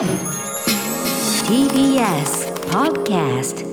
TBS Podcast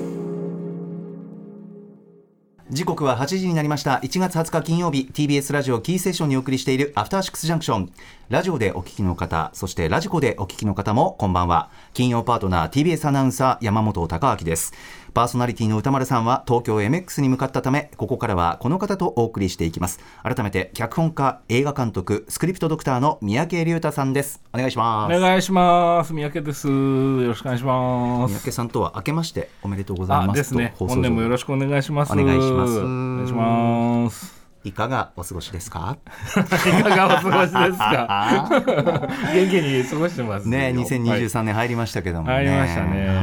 時刻は8時になりました。1月20日金曜日 TBS ラジオキーセッションにお送りしているアフターシックスジャンクションラジオでお聞きの方そしてラジコでお聞きの方もこんばんは。金曜パートナー TBS アナウンサー山本貴明です。パーソナリティの歌丸さんは東京 MX に向かったためここからはこの方とお送りしていきます改めて脚本家映画監督スクリプトドクターの三宅龍太さんですお願いしますお願いします。三宅です。よろしくお願いしま三す。宅さんとは明けましておめでとうございあ、ますですね。本年もよろしくお願いします。お願いしますお願いします。いかがお過ごしですか？いかがお過ごしですか？元気に過ごしてますよ。ね、はい2023年入りましたけどもね。入りましたね。は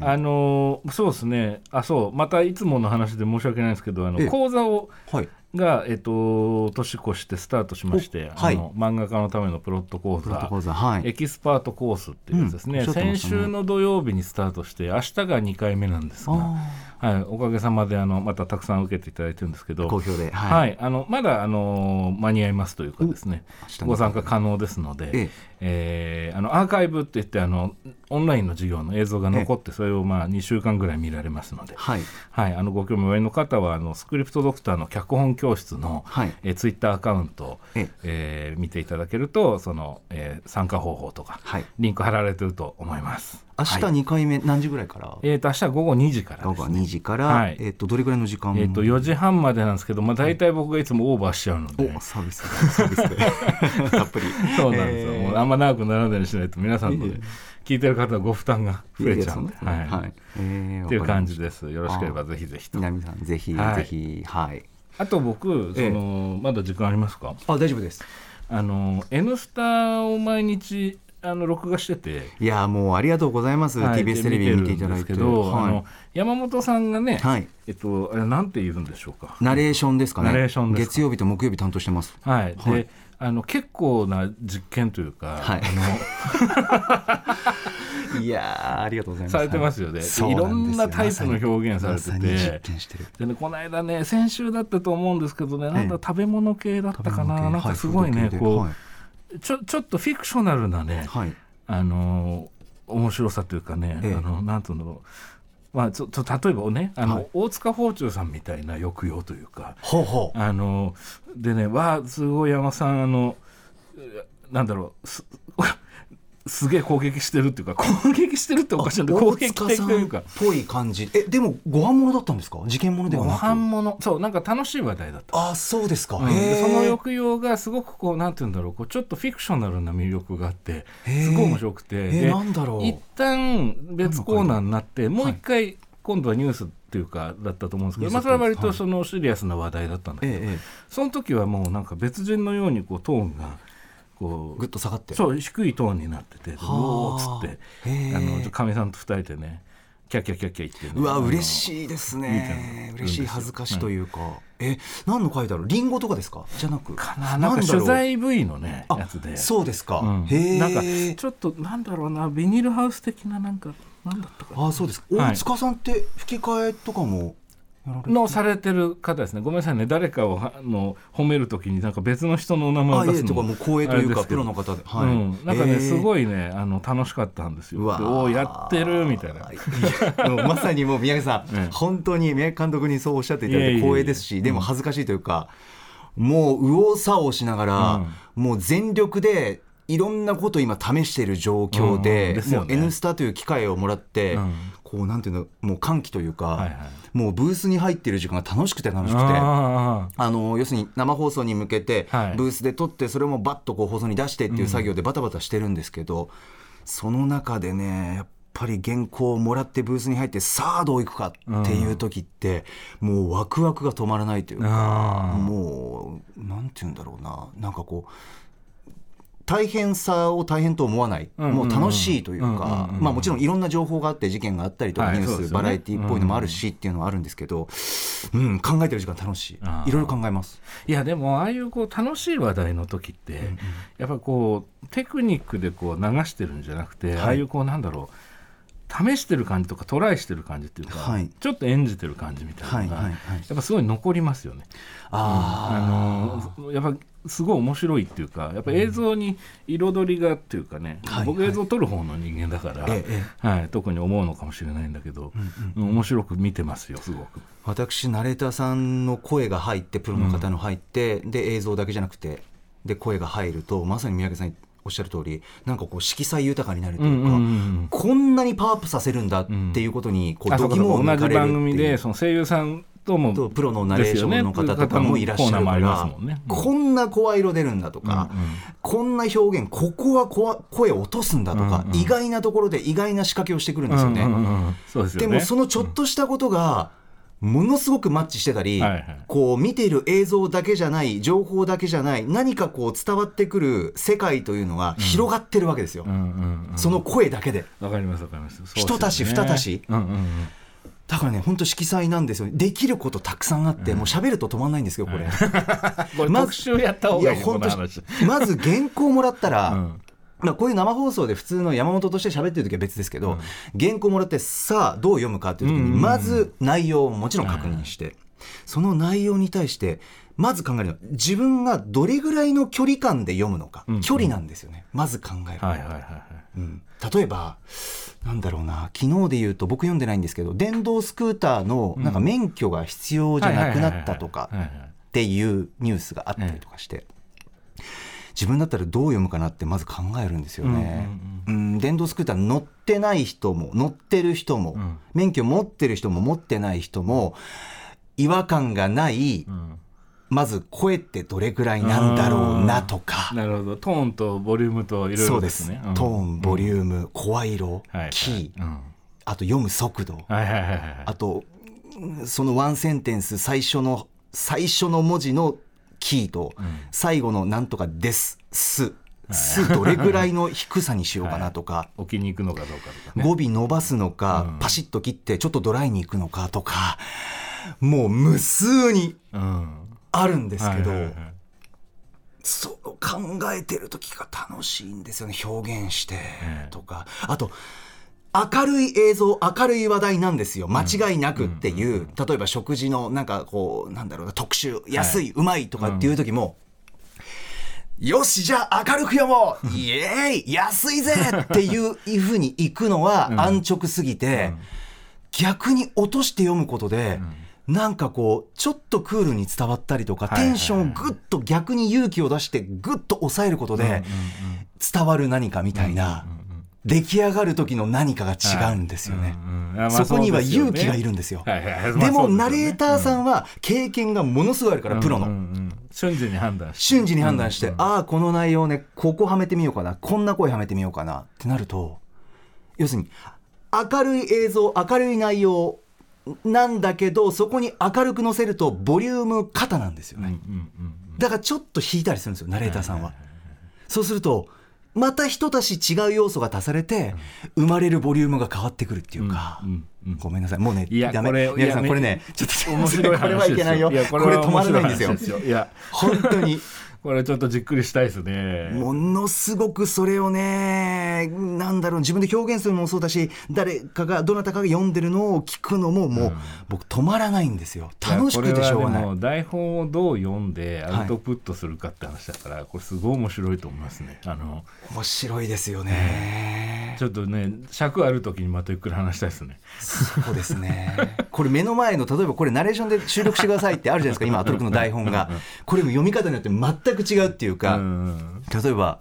いあのーそうですね。あ、そう。またいつもの話で申し訳ないんですけど、あのええ講座をはい。がえっと年越してスタートしまして、おはいあの漫画家のためのプロット講座講座、はい。エキスパートコースっていうやつですね、うんね先週の土曜日にスタートして明日が2回目なんですが、はい、おかげさまであのまたたくさん受けていただいてるんですけど。好評で、は、はい。い。あのまだあの間に合いますというかですね。ご参加可能ですので、ええ。ーあのアーカイブって言ってあのオンラインの授業の映像が残ってそれをまあ2週間ぐらい見られますので、はい。はい、あのご興味おありの方はあのスクリプトドクターの脚本教室の、はい。えーツイッターアカウント、え。えー見ていただけるとその、えー参加方法とか、はい。リンク貼られてると思います。明日はい。2回目、何時ぐらいから？えー、と明日午後2時から午後です、ね。2時から、はい。えっと、どれぐらいの時間？えー、と4時半までなんですけど、まあ、大体僕がいつもオーバーしちゃうので、お、サービスで、サービスで。たっぷり。そうなんですよ、えー。もうあんま長くならないようにしないと皆さんの聞いてる方はご負担が増えちゃうんで、はい。はい。えーっていう感じです。よろしければぜひぜひと。南さん、ぜひ、はい。ぜひ、はい。あと僕その、まだ時間ありますか？あ、大丈夫です。あの「N スタ」を毎日あの録画してて、いや、もうありがとうございます。はい TBS テレビ見ていただいて。けど、あはの山本さんがね、い。はい。えっとあれなんて言うんでしょうかナレーションですかね。ナレーションですか月曜日と木曜日担当してます。はい、で、はいあの結構な実験というか、はいあ いやーありがとうございます。のされてますよね、そういろなんなタイプの表現されてて。験してる。でね、この間ね先週だったと思うんですけどねなんだええ食べ物系だったかな、なんかすごいね、こう、ちょちょっとフィクショナルなね、はい。あのー面白さというかね、ええあのなんていうのまあ、ちょちょ例えばねあの、はい大塚芳忠さんみたいな抑揚というかほうほう。あのでねわあすごい山さんあのえなんだろうすすげえ攻撃してるっていうか攻撃してるっておかしいんで攻撃的というか。ぽい感じ。え、でも、ご飯物だったんですか？事件物ではごなく。飯物そうなんか楽しい話題だった。あ、そうですか。うん。その抑揚がすごくこうなんて言うんだろう。こうちょっとフィクショナルな魅力があってすごい面白くて。なんだろう。一旦別コーナーになってもう一回今度はニュースっていうかだったと思うんですけど、まあ、それは割はい。とそのシリアスな話題だったんだけど、えええ。その時はもうなんか別人のようにこうトーンがこえ、ぐっうと下がって。そう低いトーンになってて「うはあおーっつってかみさんと二人でねキャッキャッキャッキャ言ってね、うわ、嬉しいですね。ん嬉しい恥ずかしというか。え、何の回だろう？リンゴとかですか？じゃなく。かななんか取材 V のねあやつで。そうですか。うんへえ。なんかちょっとなんだろうなビニールハウス的ななんかなんだったかなあ、そうです大塚さんって吹き替えとかものされてる方ですね。ごめんなさいね。誰かをはの褒めるときになんか別の人のお名前あ、を出すのもう光栄というかプロの方で。うん、なんかねすい。ごいねあの楽しかったんですよ。おーやってるみたいな。まさにもう宮城さん、ええ。本当に宮城監督にそうおっしゃっていただいていえいえいえ。光栄ですし、でも恥ずかしいというか、もう右往左往しながら、もう全力で。いろんなことを今試している状況で,、うん。ですよね。もう「N スタ」という機会をもらって、うんこうなんていうのもう歓喜というか、はいはい。もうブースに入っている時間が楽しくて楽しくて。ああの要するに生放送に向けてはい。ブースで撮ってそれもバッとこう放送に出してっていう作業でバタバタしてるんですけど、その中でねやっぱり原稿をもらってブースに入ってさあどういくかっていう時って、もうワクワクが止まらないというかもうなんて言うんだろうな。なんかこう大変さを大変と思わない、もう楽しいというか、うんまあ、もちろんいろんな情報があって事件があったりとか、ニュース、バラエティっぽいのもあるしっていうのはあるんですけど、うん、考えてる時間楽しい。いろいろ考えます。いやでもああいうこう楽しい話題の時って、やっぱこうテクニックでこう流してるんじゃなくて、はい。ああいうこうなんだろう試してる感じとかトライしてる感じっていうか、はい。ちょっと演じてる感じみたいなのが、はいはいはい。やっぱすごい残りますよね。ああのやっぱすごい面白いっていうかやっぱ映像に彩りがっていうかね、はい僕映像撮る方の人間だから、ええはい、特に思うのかもしれないんだけど、うん面白く見てますよすごく。私ナレーターさんの声が入ってプロの方の入って、で映像だけじゃなくてで声が入るとまさに三宅さんおっしゃる通りなんかこう色彩豊かになるというか、うんうんうんこんなにパワーアップさせるんだっていうことにこう度肝を抜かれるっていう。番組でその声優さんとプロのナレーションの方とかもいらっしゃるから、ね。こんな声色出るんだとか、うんうん。こんな表現ここはこわ声を落とすんだとか、うんうん意外なところで意外な仕掛けをしてくるんですよね。うんうんうんですよね。でもそのちょっとしたことがものすごくマッチしてたり、はいはい。こう見ている映像だけじゃない情報だけじゃない何かこう伝わってくる世界というのが広がってるわけですよ、うんうんうん。その声だけで。わかりますわかります。一足し二足しうんうんうん。だからね本当色彩なんですよ。できることたくさんあって、もう喋ると止まんないんですけどこれ、これまず特集やった方いがいいねや本当この話。まず原稿もらったら、うんまあ、こういう生放送で普通の山本として喋ってる時は別ですけど、原稿もらってさあどう読むかっていう時にうん。うんうんまず内容をもちろん確認して、その内容に対してまず考えるのは自分がどれぐらいの距離感で読むのか、うん。距離なんですよね。まず考えるの。は例えばなんだろうな。昨日で言うと僕読んでないんですけど電動スクーターのなんか免許が必要じゃなくなったとかっていうニュースがあったりとかして、自分だったらどう読むかなってまず考えるんですよね。うん電動スクーター乗ってない人も乗ってる人も、ん。免許持ってる人も持ってない人も違和感がない、うん。まず声ってどれぐらいなんだろうなとか。なるほど。トーンとボリュームといろいろそうでです。すね。トーン、ボリーューム、声色、はいキー、うん。あと読む速度、はいはいはいはい。あとうんそのワンセンテンス最初の最初の文字のキーと、最後のなんとかです。すす。どれぐらいの低さにしようかなとか、置きに行くのかどうかとかね。語尾伸ばすのか、うん。パシッと切ってちょっとドライに行くのかとかもう無数にうん。あるんですけど、そう考えてる時が楽しいんですよね。表現してえとか、あと明るい映像明るい話題なんですよ。間違いなくっていう、例えば食事のなんかこうなんだろうな特集安い、うまいとかっていう時も、よしじゃあ明るく読もう。イエーイ安いぜっていういうふうにいくのは安直すぎて、逆に落として読むことで、なんかこうちょっとクールに伝わったりとか、はいはいはい。テンションをぐっと逆に勇気を出してぐっと抑えることで伝わる何かみたいな、出来上がる時の何かが違うんですよね。そこには勇気がいるんですよ。でもナレーターさんは経験がものすごいあるから、プロの。瞬時に判断して。瞬時に判断して、ああこの内容ねここはめてみようかなこんな声はめてみようかなってなると要するに明るい映像明るい内容なんだけどそこに明るく載せるとボリューム型なんですよね、だからちょっと引いたりするんですよナレーターさんは。そうするとまた一足し違う要素が足されて、生まれるボリュームが変わってくるっていうか、うんうんごめんなさい。もうねいやダメ。これ宮根さんこれねちょっと面白い話これはいけないよ。これ止まらないんですよ。いや。本当に。これちょっとじっくりしたいですねものすごくそれをね、なんだろう、自分で表現するのもそうだし、誰かが、どなたかが読んでるのを聞くのも、もう、僕、止まらないんですよ。楽しくてしょうがない。台本をどう読んでアウトプットするかって話だから、これすごい面白いと思いますねあの面白いですよね。ちょっとね尺ある時にまたゆっくり話したいですねそうですね。これ目の前の、例えばこれナレーションで収録してくださいってあるじゃないですか、今、アトロクの台本が。これも読み方によって全く違うっていうか、うん例えば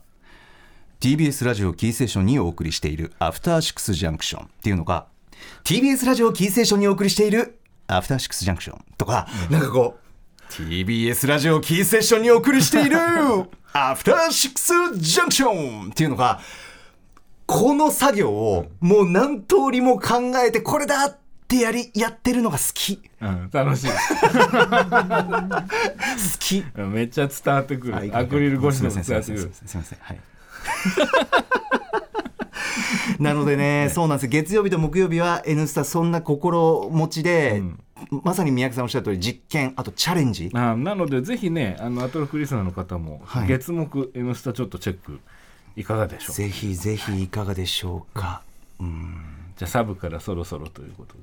TBS ラジオキーステーションにお送りしている「アフターシックスジャンクション」っていうのが TBS ラジオキーステーションにお送りしている「アフターシックスジャンクション」とか、なんかこう TBS ラジオキーステーションにお送りしている「アフターシックスジャンクション」っていうのがこの作業をもう何通りも考えてこれだってやりやってるのが好き。うん、楽しい。好き。めっちゃ伝わってくる。アクリル越しでも伝わってくるすいませんはい。なのでね、そうなんですよ。月曜日と木曜日は「N スタ」そんな心持ちで、まさに宮城さんおっしゃる通り実験あとチャレンジ。あなのでぜひねあのアトロクリスナーの方も、はい。月木「N スタ」ちょっとチェックいかがでしょうぜひぜひいかがでしょうか、うん。じゃあサブからそろそろということで。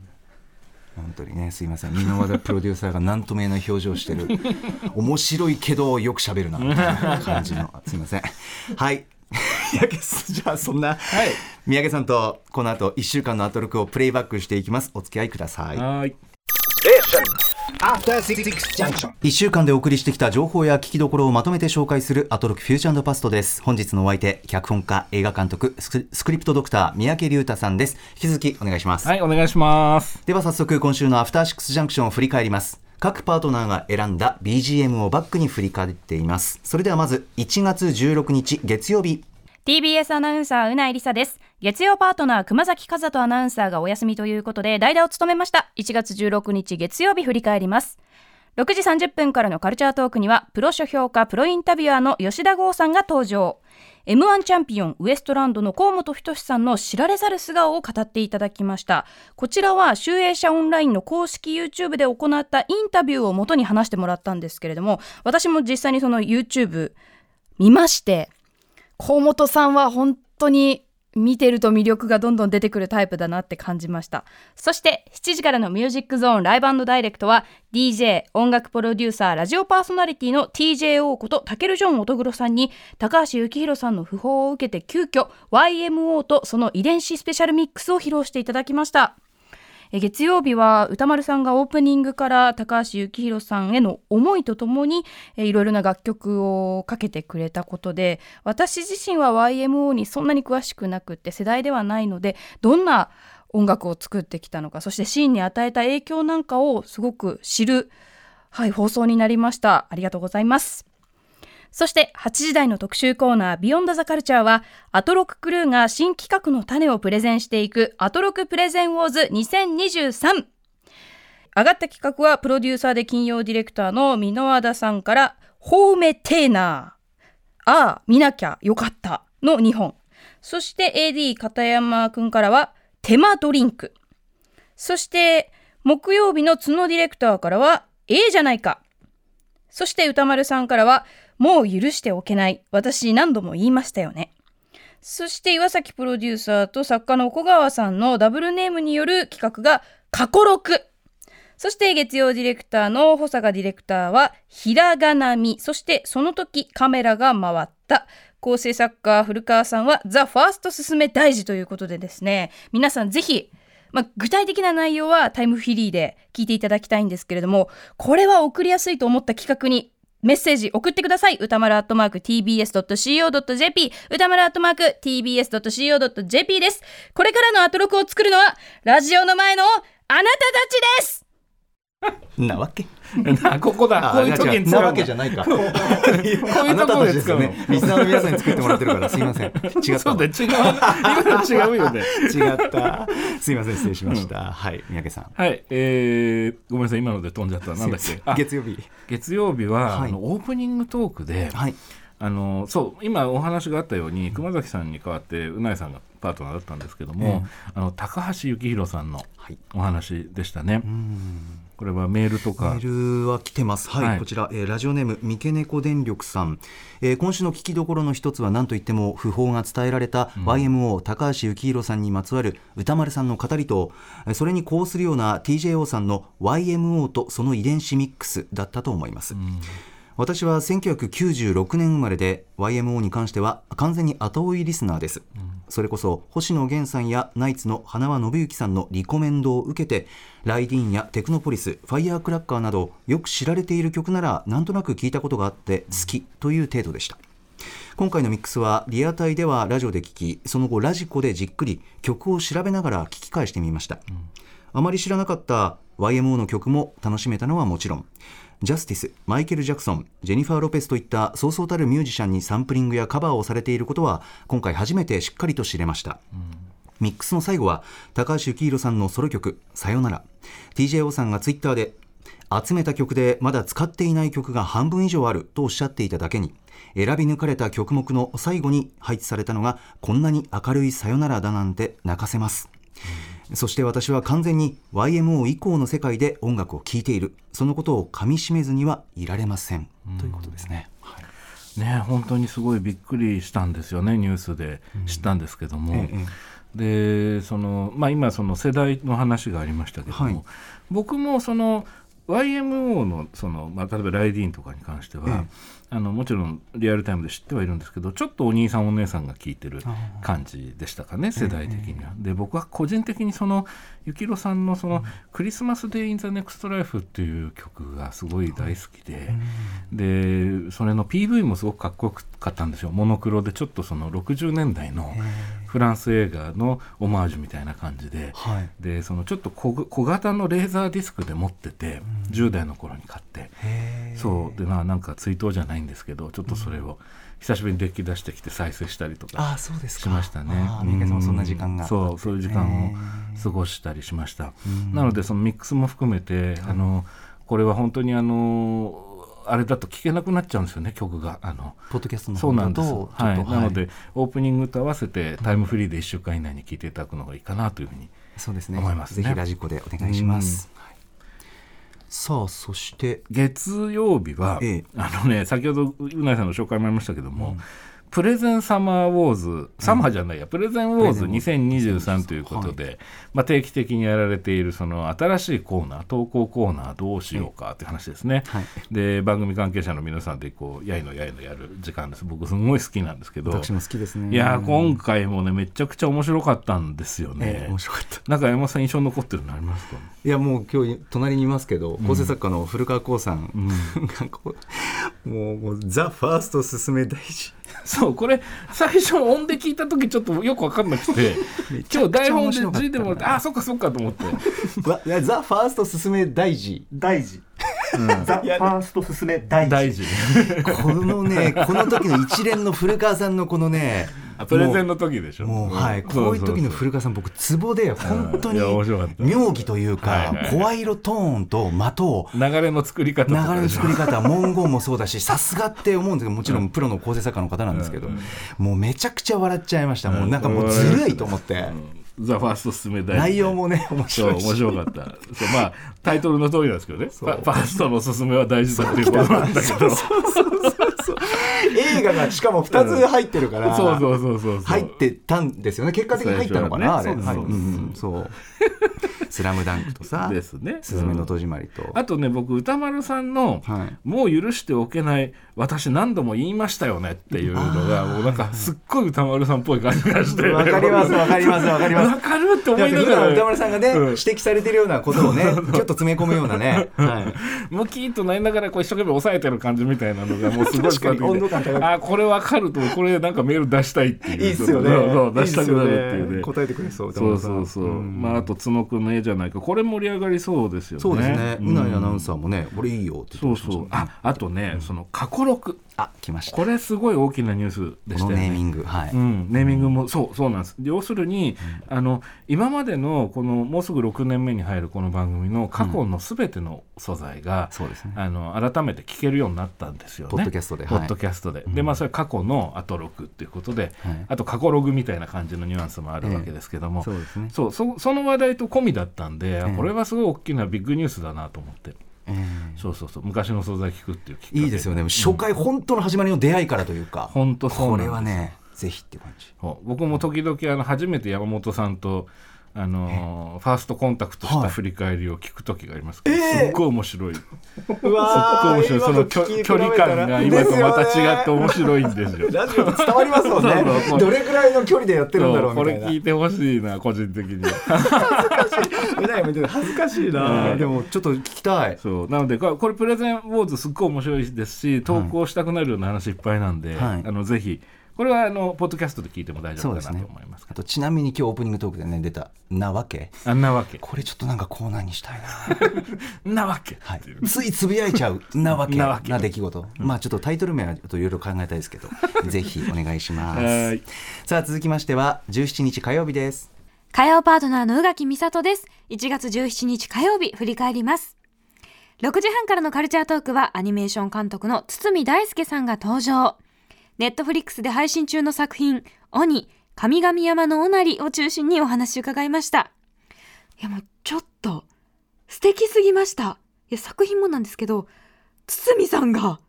本当にねすいません。箕輪田プロデューサーが何とも言えない表情をしてる。面白いけどよく喋るなみたいな感じの。すいません。はい。三宅さんじゃあそんな、はい。三宅さんとこの後1週間のアトロクをプレイバックしていきます。お付き合いください。はーい After Six Junction. 1週間でお送りしてきた情報や聞きどころをまとめて紹介するアトロクフューチャーパストです。本日のお相手脚本家映画監督スクスクリプトドクター三宅龍太さんです。引き続きお願いします、はいお願いします。では早速今週のアフターシックスジャンクションを振り返ります。各パートナーが選んだ BGM をバックに振り返っています。それではまず1月16日月曜日。TBS アナウンサーうないりさです月曜パートナー熊崎和人アナウンサーがお休みということで代打を務めました。1月16日月曜日振り返ります。6時30分からのカルチャートークにはプロ書評家プロインタビュアーの吉田剛さんが登場。M1 チャンピオンウエストランドの河本太さんの知られざる素顔を語っていただきました。こちらは集英社オンラインの公式 YouTube で行ったインタビューをもとに話してもらったんですけれども私も実際にその YouTube 見まして河本さんは本当に見てると魅力がどんどん出てくるタイプだなって感じました。そして7時からの「ミュージックゾーンライブダイレクトは DJ 音楽プロデューサーラジオパーソナリティの TJO ことタケルジョン乙黒さんに高橋幸宏さんの訃報を受けて急遽 YMO とその遺伝子スペシャルミックスを披露していただきました。月曜日は歌丸さんがオープニングから高橋幸宏さんへの思いとともにいろいろな楽曲をかけてくれたことで私自身は YMO にそんなに詳しくなくって世代ではないのでどんな音楽を作ってきたのかそしてシーンに与えた影響なんかをすごく知る、はい、放送になりました。ありがとうございます。そして8時台の特集コーナービヨンドザカルチャーはアトロククルーが新企画の種をプレゼンしていくアトロクプレゼンウォーズ2023上がった企画はプロデューサーで金曜ディレクターの箕輪田さんからホーメテーナー。ああ見なきゃよかった。の2本。そして AD 片山くんからは手間ドリンク。そして木曜日の角ディレクターからはええじゃないか。そして歌丸さんからはもう許しておけない。私何度も言いましたよね。そして岩崎プロデューサーと作家の小川さんのダブルネームによる企画が過去6そして月曜ディレクターの保坂ディレクターはひらがなみ。そしてその時カメラが回った。構成作家古川さんはザ・ファースト進め大事ということでですね。皆さんぜひまあ、具体的な内容はタイムフィリーで聞いていただきたいんですけれどもこれは送りやすいと思った企画にメッセージ送ってください。歌丸アットマーク tbs.co.jp 歌丸アットマーク tbs.co.jp です。これからのアトロクを作るのはラジオの前のあなたたちですなわけ？なここだ。こういう時に使うなわけじゃないか。こういうところで使うの。リスナーの皆さんに作ってもらってるからすいません。違ったそうだよ違う。今の違うよね。違った。すいません失礼しました、はい三宅さん。はいえー、ごめんなさい今ので飛んじゃったなんだっけあ月曜日。月曜日は、はい。あのオープニングトークで、はい。あのそう今お話があったように熊崎さんに代わってうないさんがパートナーだったんですけども、あの高橋幸宏さんのはい。お話でしたね。これはメールとメかールは来てます。はい、はい。こちら、えーラジオネーム三毛猫電力さん、えー今週の聞きどころの一つは何といっても訃報が伝えられた YMO 高橋幸宏さんにまつわる歌丸さんの語りと、えーそれに呼応するような TJO さんの YMO とその遺伝子ミックスだったと思います。私は1996年生まれで YMO に関しては完全に後追いリスナーです、それこそ星野源さんやナイツの花輪信之さんのリコメンドを受けてライディーンやテクノポリスファイヤークラッカーなどよく知られている曲ならなんとなく聞いたことがあって好きという程度でした。今回のミックスはリアタイではラジオで聞きその後ラジコでじっくり曲を調べながら聞き返してみました、あまり知らなかった YMO の曲も楽しめたのはもちろんジャスティス、マイケル・ジャクソン、ジェニファー・ロペスといったそうそうたるミュージシャンにサンプリングやカバーをされていることは今回初めてしっかりと知れました、ミックスの最後は高橋幸宏さんのソロ曲「さよなら」TJO さんがツイッターで集めた曲でまだ使っていない曲が半分以上あるとおっしゃっていただけに選び抜かれた曲目の最後に配置されたのがこんなに明るいさよならだなんて泣かせます、そして私は完全に YMO 以降の世界で音楽を聴いている。そのことをかみしめずにはいられません、ということですね、はい。ね本当にすごいびっくりしたんですよねニュースで。知ったんですけども、ええでその、まあ、今その世代の話がありましたけども、はい。僕もその YMO のその、まあ、例えばライディーンとかに関しては、えあのもちろんリアルタイムで知ってはいるんですけどちょっとお兄さんお姉さんが聞いてる感じでしたかね世代的には。で僕は個人的にその幸宏さんのその「クリスマス・デイ・イン・ザ・ネクスト・ライフ」っていう曲がすごい大好きで、でそれの PV もすごくかっこよかったんですよ。モノクロでちょっとその60年代のフランス映画のオマージュみたいな感じで。はい。でそのちょっと小小型のレーザーディスクで持ってて、10代の頃に買っそうでななんか追悼じゃないんですけどちょっとそれを久しぶりにデッキ出してきて再生したりとかああそうですか。しましたね。あ。ー三宅さんもそんな時間がそうそういう時間を過ごしたりしました。なのでそのミックスも含めてあのこれは本当にあのあれだと聞けなくなっちゃうんですよね曲が。あの。ポッドキャストのそうなんです、方だとちょはい、なのでオープニングと合わせてタイムフリーで1週間以内に聞いていただくのがいいかなというふうにそうですね。思いますね。ぜひラジコでお願いします、はいさあそして。月曜日は、ええ。あのね先ほどうないさんの紹介もありましたけども、プレゼンサマーウォーズ、サマーじゃないや、プレゼンウォーズプレゼンウォーズ。2023ということで、まあ、定期的にやられているその新しいコーナー、投稿コーナーどうしようかっていう話ですね。はい。で、番組関係者の皆さんでこう、やいのやいのやる時間です。僕すごい好きなんですけど、私も好きですね。いやー、今回もね、めちゃくちゃ面白かったんですよね。ええ面白かった。なんか山本さん印象に残ってるのありますか？いやもう今日隣にいますけど、構成作家の古川光さん、がこうもうもうザ・ファースト進め大事。そうこれ最初音で聞いた時ちょっとよく分かんなくて今日台本で字でもらってあそっかそっかと思って。ザ・ファースト進め大事。大事、ザ・ファースト進め大事。大事。このねこの時の一連の古川さんのこのねあプレゼンの時でしょ。もうはい、ん。こういう時の古川さん僕ツボで本当に妙義というか、声色トーンと間とう流れの作り方流れの作り方 文言もそうだしさすがって思うんですけどもちろんプロの構成作家の方なんですけど、もうめちゃくちゃ笑っちゃいました、もうなんかもうずるいと思って、ザ・ファースト進め大事内容もね面白面白かった。そうまあタイトルの通りなんですけどね。ファーストの進めは大事だっていうことなんだけど。映画がしかも2つ入ってるから、そうそうそうそう入ってたんですよね。結果的に入ったのかな、最あれ、そうそううんそう。スラムダンクとさですね。すずめの戸締まりと、あとね僕歌丸さんの、はい。もう許しておけない私何度も言いましたよねっていうのがもうなんかすっごい歌丸さんっぽい感じがして。わかりますわかりますわかります。わかるって思いながら。歌丸さんがね、うん。指摘されてるようなことをねちょっと詰め込むようなね、はい、ムキッとなりながらこう一生懸命抑えてる感じみたいなのがもうすごい感高くあこれわかるとこれなんかメール出したいっていう。いいっすよね。出したくなるっていうね。ね。答えてくれそう歌そうそうそう、ん。まああと角くんの絵じゃないか。これ盛り上がりそうですよね。そうですね、ん。うないアナウンサーもね、これいいよってそうそう。ああとね、その過去録あ来ました。これすごい大きなニュースでしたよね。ネーミング。はい、うん、ネーミングもそうそうなんです。要するに、あの今までのこのもうすぐ6年目に入るこの番組の過去のすべての素材が、そうですね。あの改めて聞けるようになったんですよね。ポッドキャストでポはい。ッドキャストで、でまあそれ過去のアトロクっていうことで、はい。あと過去ログみたいな感じのニュアンスもあるわけですけども、そうですね。そうそその話題と込みだったんで、あえ。えこれはすごい大きなビッグニュースだなと思って、えーそうそうそう。昔の素材聞くっていういいですよね。初回本当の始まりの出会いからというか、本当そうこれはねぜひって感じ。僕も時々あの初めて山本さんとあのーファーストコンタクトした振り返りを聞く時がありますけど、すっごい面白い、すっうごい面白い。その距距離感が今とまた違って面白いんですよ。ラジオで伝わりますもんね。どれぐらいの距離でやってるんだろうこみたいな。れ聞いてほしいな個人的に恥ずかしい。な、う んでもちょっと聞きたい。そう。なのでこれプレゼンウォーズすっごい面白いですし投稿したくなるような話いっぱいなんで、はい。あのぜひこれはあのポッドキャストで聞いても大丈夫かなそうですねと思いますあとちなみに今日オープニングトークでね出た「なわけあんなわけ」これちょっとなんかコーナーにしたいな。ん なわけ、はい、ついつぶやいちゃうなわけなわけ。な出来事、まあちょっとタイトル名はちょっといろいろ考えたいですけど ぜひお願いします。はい。さあ続きましては17日火曜日です。火曜パートナーの宇垣美里です。1月17日火曜日、振り返ります。6時半からのカルチャートークはアニメーション監督の堤大輔さんが登場。ネットフリックスで配信中の作品、鬼、神々山のおなりを中心にお話伺いました。いやもうちょっと、素敵すぎました。いや作品もなんですけど、堤さんが、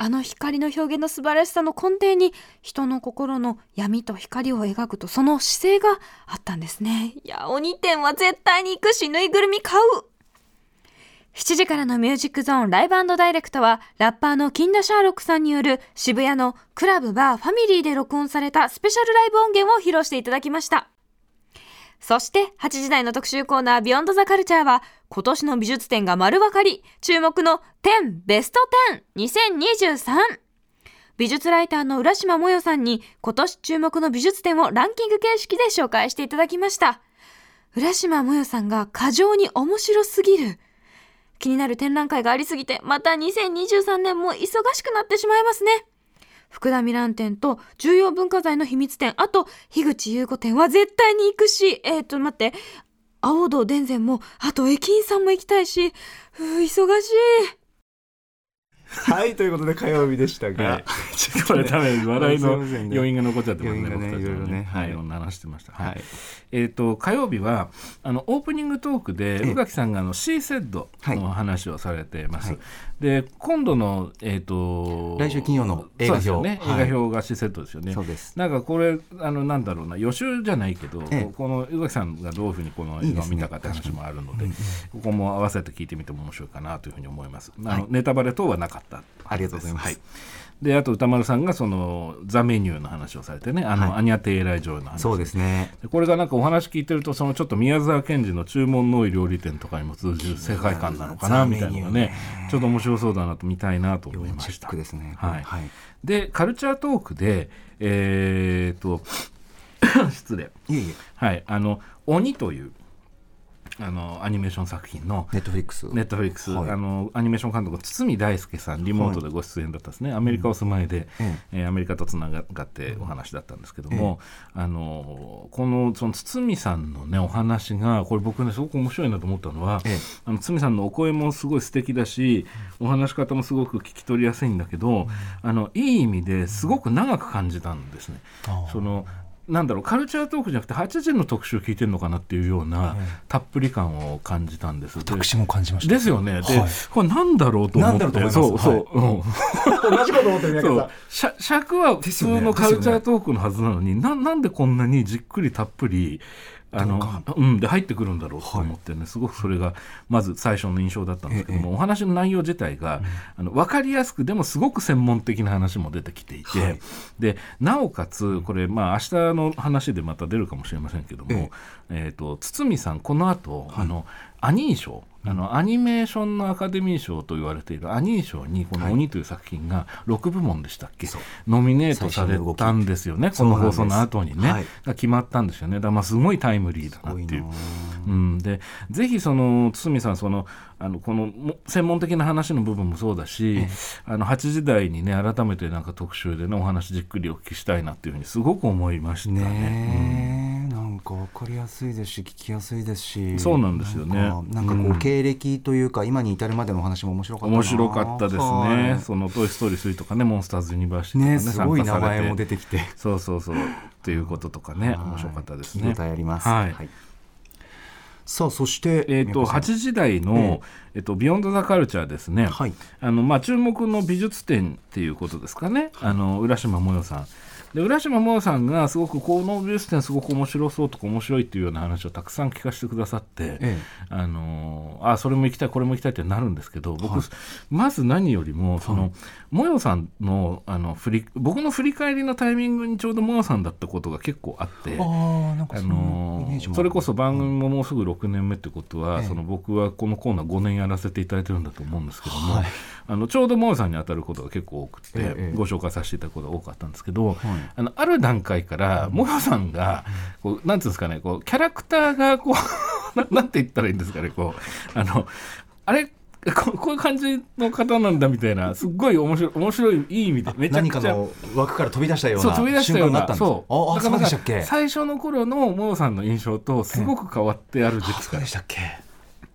あの光の表現の素晴らしさの根底に人の心の闇と光を描くとその姿勢があったんですねいや鬼店は絶対に行くしぬいぐるみ買う7時からのミュージックゾーンライブダイレクトはラッパーの金田シャーロックさんによる渋谷のクラブバーファミリーで録音されたスペシャルライブ音源を披露していただきました。そして8時台の特集コーナービヨンドザカルチャーは今年の美術展が丸分かり注目の10ベスト102023美術ライターの浦島もよさんに今年注目の美術展をランキング形式で紹介していただきました。浦島もよさんが過剰に面白すぎる。気になる展覧会がありすぎてまた2023年も忙しくなってしまいますね。福田ミラン展と重要文化財の秘密展あと樋口優子展は絶対に行くしえっ、と待って青堂伝前もあと駅員さんも行きたいしふう忙しい。はいということで火曜日でしたが、はい、ちょっとこれ多分笑いの余韻が残っちゃってますね。ね僕たちいろいろね。は、はい。いい。ろんな話してました。ははい。い。えっ、と火曜日はあのオープニングトークでええ。宇垣さんがあのシーセッドはい。の話をされてます。はいで今度のえっ、と来週金曜の映画表。ね。はい。映画表がシーセッドですよね。そうです。なんかこれあのなんだろうな予習じゃないけど、ええ。この宇垣さんがどういうふうにこの映画を見たかって話もあるので、ここも合わせて聞いてみても面白いかなというふうに思います。あの、ネタバレ等はなかった。ありがとうございます。はいであと歌丸さんがそのザ・メニューの話をされてねあの、はい。アニャ・テイライ女王の話。そうですね。でこれがなんかお話聞いてるとそのちょっと宮沢賢治の注文の多い料理店とかにも通じる世界観なのかなザみたいなのがねちょっと面白そうだなと見たいなと思いました。チェック。ですね。はい。はい。でカルチャートークでえーっと 失礼。はい。あの ONIというあのアニメーション作品のネットフリックスネットフリックス、はい。あのアニメーション監督堤大介さんリモートでご出演だったんですね、アメリカお住まいで、ええーアメリカとつながってお話だったんですけども、あのこのその堤さんのねお話がこれ僕ねすごく面白いなと思ったのは、ええ。あの堤さんのお声もすごい素敵だしお話し方もすごく聞き取りやすいんだけど、あのいい意味ですごく長く感じたんですね。そのなんだろうカルチャートークじゃなくて8時の特集聞いてるのかなっていうようなたっぷり感を感じたんです。で私も感じました。ですよね。で、はいこれなんだろうと思って。なんだろうそうそう。うん同じこと思ってるん。しゃ尺は普通のカルチャートークのはずなのに、ななんでこんなにじっくりたっぷりあのうん、で入ってくるんだろうと思ってね、すごくそれがまず最初の印象だったんですけども、お話の内容自体が、あの分かりやすくでもすごく専門的な話も出てきていて、でなおかつこれまあ明日の話でまた出るかもしれませんけども、えー、と堤さんこの後、あのアニー賞あのアニメーションのアカデミー賞と言われているアニー賞にこの「鬼」という作品が6部門でしたっけ、ノミネートされたんですよね。この放送の後にね、はい。が決まったんですよね。だからまあすごいタイムリーだなっていう。うん、でぜひその堤さんそのあのこのも専門的な話の部分もそうだし、あの8時台にね改めてなんか特集でねお話じっくりお聞きしたいなっていうふうにすごく思いましたね。ねえ、なんか分かりやすいですし聞きやすいですしそうなんですよねなんかこう、うん経歴というか今に至るまでのお話も面白かったな面白かったですはね。いそのトイ・ストーリー3とかね、モンスターズ・ユニバーシティとかね、ねすごい名前も出てきてそうそうそう。っていうこととかね、はい面白かったですね。ありますはい。さあそしてえっ、と、宮8時台の、えっと、ビヨンド・ザ・カルチャーですね。はいあの、まあ、注目の美術展っていうことですかね。あの、浦島もよさん。で浦島もよさんがすごくこの美術展すごく面白そうとか面白いっていうような話をたくさん聞かせてくださって、えあのあそれも行きたいこれも行きたいってなるんですけど僕、まず何よりもその、もよさんのあの振り僕の振り返りのタイミングにちょうどもよさんだったことが結構あって。あのそれこそ番組ももうすぐ6年目ってことは、ええ。その僕はこのコーナー5年やらせていただいてるんだと思うんですけども、あのちょうどもえさんに当たることが結構多くて、ええご紹介させていただくことが多かったんですけど、あのある段階からもえさんがこうなんていうんですかねこうキャラクターがこう ななんて言ったらいいんですかねこうあのあれここういう感じの方なんだみたいなすっごい面白い面白いいい意味でめちゃくちゃ何かの枠から飛び出したようなそう飛び出したような瞬間があったんですそう。あそうでしたっけ？最初の頃のもよさんの印象とすごく変わってある時期そうでしたっけ？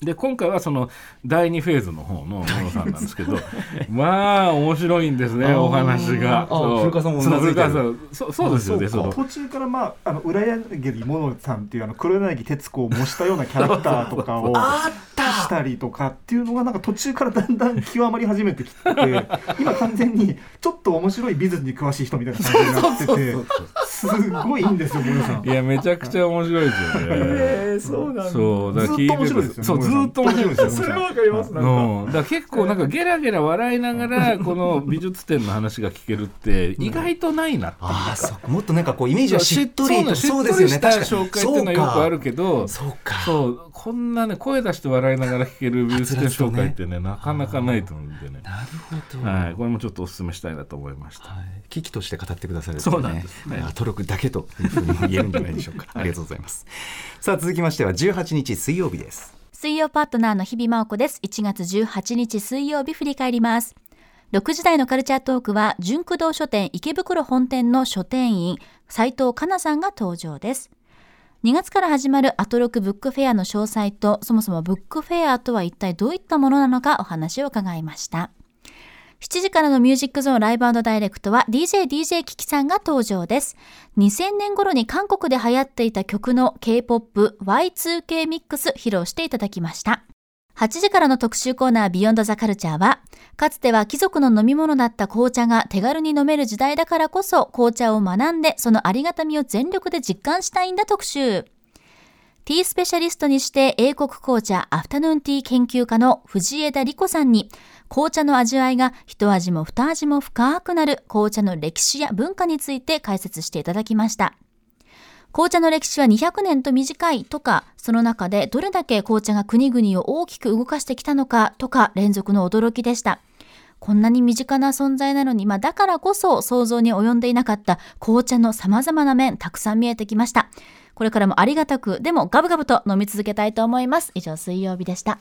で今回はその第2フェーズの方の野野さんなんですけどまあ面白いんですねお話が。あそう。古川さんもうそうなずいてそうそうですよね途中からまああの浦柳物さんっていうあの黒柳徹子を模したようなキャラクターとかをしたりとかっていうのがなんか途中からだんだん極まり始めてきて今完全にちょっと面白い美術に詳しい人みたいな感じになっててすごいいいんですよ森さんい。やめちゃくちゃ面白いですよね。えーそうなんだ。そうだから聞いてずっと面白いですよねそうずっと面白いですよ。それはわかりますうん、だから結構なんかゲラゲラ笑いながらこの美術展の話が聞けるって意外とないなっていうああか。そうもっとなんかこうイメージはしっとりとそうそうですよねしっとりした確かに。紹介っていうのはよくあるけどそうか。そうこんなね声出して笑いながら聞ける美術展紹介ってねなかなかないと思うんでね、なるほど。はい、これもちょっとお勧めしたいなと思いました。はい。危機として語ってくださるそうなんですねクだけというふうにも言えるんじゃないでしょうか。ありがとうございます。さあ続きましては18日水曜日です。水曜パートナーの日々真央子です1月18日水曜日振り返ります6時台のカルチャートークは純駆動書店池袋本店の書店員斉藤香奈さんが登場です2月から始まるアトロクブックフェアの詳細とそもそもブックフェアとは一体どういったものなのかお話を伺いました7時からのミュージックゾーンライブダイレクトは DJDJ キキさんが登場です。2000年頃に韓国で流行っていた曲の K-POP Y2K ミックス披露していただきました。8時からの特集コーナービヨンドザカルチャーは、かつては貴族の飲み物だった紅茶が手軽に飲める時代だからこそ紅茶を学んでそのありがたみを全力で実感したいんだ特集。ティースペシャリストにして英国紅茶アフタヌーンティー研究家の藤枝理子さんに紅茶の味わいが一味も二味も深くなる紅茶の歴史や文化について解説していただきました。紅茶の歴史は200年と短いとか、その中でどれだけ紅茶が国々を大きく動かしてきたのかとか連続の驚きでした。こんなに身近な存在なのに、まあ、だからこそ想像に及んでいなかった紅茶の様々な面たくさん見えてきました。これからもありがたく、でもガブガブと飲み続けたいと思います。以上、水曜日でした。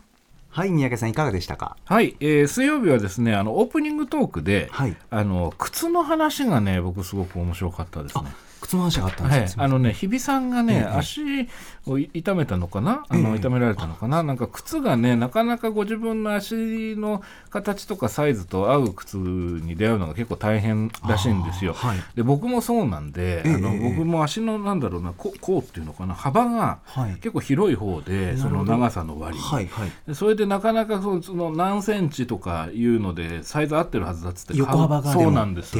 はい三宅さんいかがでしたか？はい、えー水曜日はですねあのオープニングトークで、はいあの靴の話がね僕すごく面白かったですね。靴の話があったんはいです、ね。あのね日比さんがね、ええ足を痛めたのかな？あの、ええ痛められたのかな？なんか靴がねなかなかご自分の足の形とかサイズと合う靴に出会うのが結構大変らしいんですよ。はい。で僕もそうなんで、ええあのええ。僕も足のなんだろうなここうっていうのかな？幅がはい。結構広い方で、その長さの割に。はいはい。でそれでなかなかそのその何センチとかいうのでサイズ合ってるはずだっつって横幅がそうなんです。